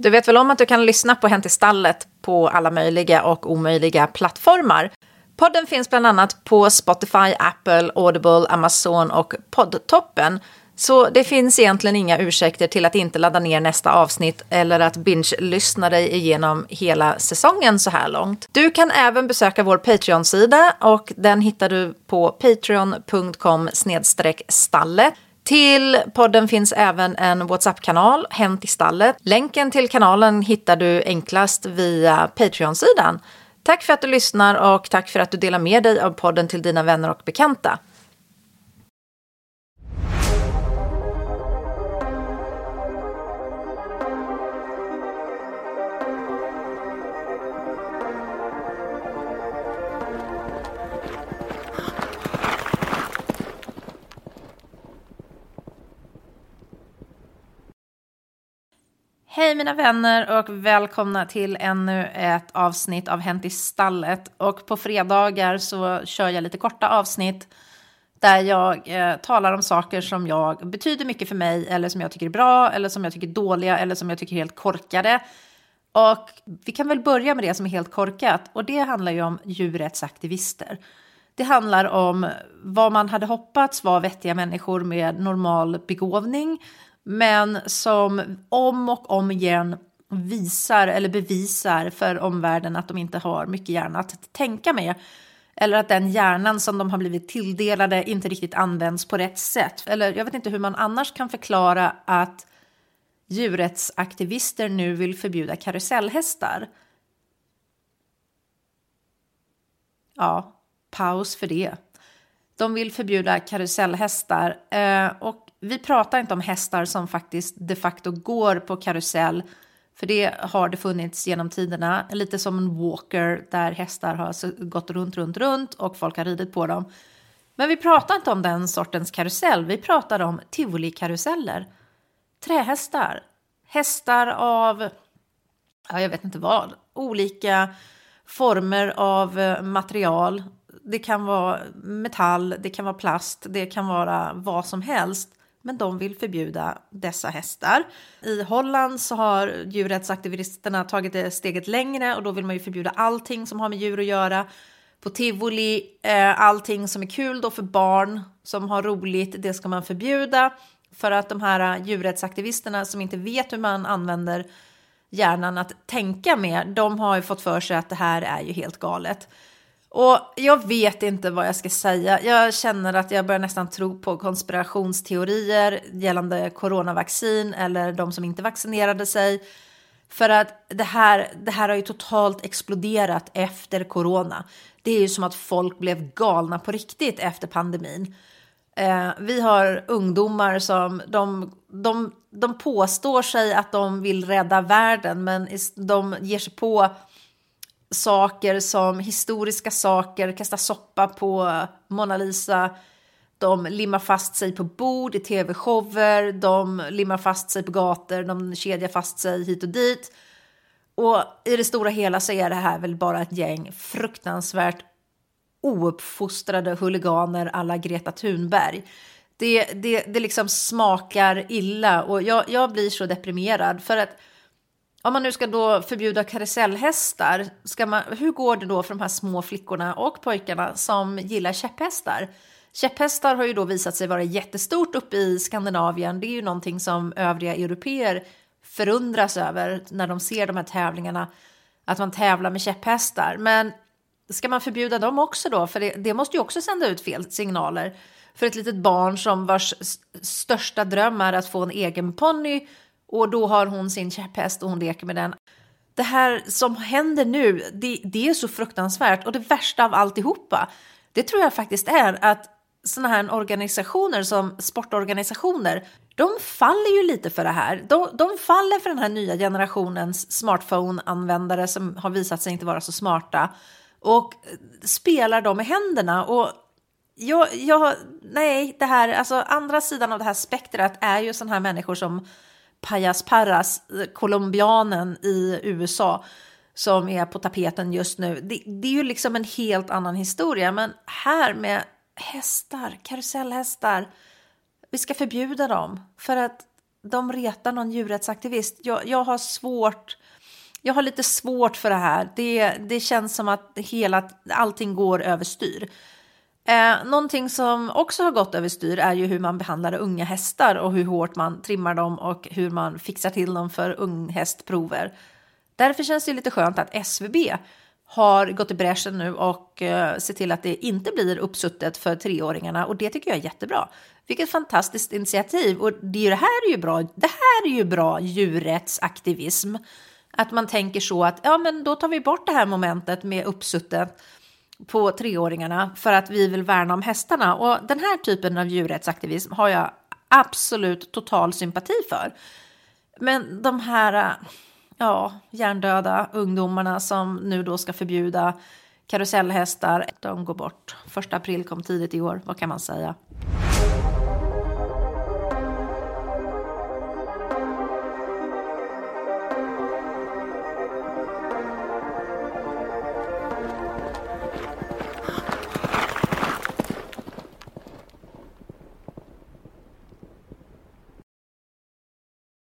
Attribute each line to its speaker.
Speaker 1: Du vet väl om att du kan lyssna på Hänt i stallet på alla möjliga och omöjliga plattformar? Podden finns bland annat på Spotify, Apple, Audible, Amazon och Poddtoppen. Så det finns egentligen inga ursäkter till att inte ladda ner nästa avsnitt eller att binge-lyssna dig igenom hela säsongen så här långt. Du kan även besöka vår Patreon-sida och den hittar du på patreon.com stalle. Till podden finns även en WhatsApp-kanal, Hänt i stallet. Länken till kanalen hittar du enklast via Patreon-sidan. Tack för att du lyssnar och tack för att du delar med dig av podden till dina vänner och bekanta. Hej mina vänner och välkomna till ännu ett avsnitt av Hänt i stallet. Och på fredagar så kör jag lite korta avsnitt där jag eh, talar om saker som jag betyder mycket för mig eller som jag tycker är bra eller som jag tycker är dåliga eller som jag tycker är helt korkade. Och vi kan väl börja med det som är helt korkat och det handlar ju om djurrättsaktivister. Det handlar om vad man hade hoppats var vettiga människor med normal begåvning men som om och om igen visar eller bevisar för omvärlden att de inte har mycket hjärna att tänka med. Eller att den hjärnan som de har blivit tilldelade inte riktigt används på rätt sätt. Eller jag vet inte hur man annars kan förklara att djurrättsaktivister nu vill förbjuda karusellhästar. Ja, paus för det. De vill förbjuda karusellhästar eh, och vi pratar inte om hästar som faktiskt de facto går på karusell, för det har det funnits genom tiderna, lite som en walker där hästar har gått runt, runt, runt och folk har ridit på dem. Men vi pratar inte om den sortens karusell, vi pratar om tivolikaruseller. Trähästar, hästar av, ja, jag vet inte vad, olika former av eh, material. Det kan vara metall, det kan vara plast, det kan vara vad som helst men de vill förbjuda dessa hästar. I Holland så har djurrättsaktivisterna tagit det steget längre och då vill man ju förbjuda allting som har med djur att göra. På tivoli, eh, allting som är kul då för barn som har roligt, det ska man förbjuda. För att de här eh, djurrättsaktivisterna som inte vet hur man använder hjärnan att tänka med, de har ju fått för sig att det här är ju helt galet. Och jag vet inte vad jag ska säga. Jag känner att jag börjar nästan tro på konspirationsteorier gällande coronavaccin eller de som inte vaccinerade sig. För att det här, det här har ju totalt exploderat efter corona. Det är ju som att folk blev galna på riktigt efter pandemin. Eh, vi har ungdomar som de, de, de påstår sig att de vill rädda världen men de ger sig på saker som historiska saker, kasta soppa på Mona Lisa. De limmar fast sig på bord i tv-shower, de limmar fast sig på gator, de kedjar fast sig hit och dit. Och i det stora hela så är det här väl bara ett gäng fruktansvärt ouppfostrade huliganer alla Greta Thunberg. Det, det, det liksom smakar illa och jag, jag blir så deprimerad för att om man nu ska då förbjuda karusellhästar, ska man, hur går det då för de här små flickorna och pojkarna som gillar käpphästar? Käpphästar har ju då visat sig vara jättestort uppe i Skandinavien. Det är ju någonting som övriga europeer förundras över när de ser de här tävlingarna, att man tävlar med käpphästar. Men ska man förbjuda dem också då? För det, det måste ju också sända ut fel signaler. För ett litet barn som vars största dröm är att få en egen ponny och då har hon sin käpphäst och hon leker med den. Det här som händer nu, det, det är så fruktansvärt. Och det värsta av alltihopa, det tror jag faktiskt är att sådana här organisationer som sportorganisationer, de faller ju lite för det här. De, de faller för den här nya generationens smartphone-användare som har visat sig inte vara så smarta och spelar dem i händerna. Och jag, jag, nej, det här, alltså andra sidan av det här spektrat är ju sådana här människor som Payas Parras, colombianen eh, i USA, som är på tapeten just nu. Det, det, är ju liksom en helt annan historia, men här med hästar, karusellhästar, vi ska förbjuda dem för att de retar någon djurrättsaktivist. Jag, jag har svårt jag har lite svårt för det här. Det, det känns som att hela, allting går överstyr. Eh, någonting som också har gått överstyr är ju hur man behandlar unga hästar och hur hårt man trimmar dem och hur man fixar till dem för unghästprover. Därför känns det lite skönt att SVB har gått i bräschen nu och eh, ser till att det inte blir uppsuttet för treåringarna och det tycker jag är jättebra. Vilket fantastiskt initiativ och det, det här är ju bra. Det här är ju bra djurrättsaktivism. Att man tänker så att ja, men då tar vi bort det här momentet med uppsuttet på treåringarna för att vi vill värna om hästarna. Och den här typen av djurrättsaktivism har jag absolut total sympati för. Men de här ja, hjärndöda ungdomarna som nu då ska förbjuda karusellhästar, de går bort. Första april kom tidigt i år, vad kan man säga?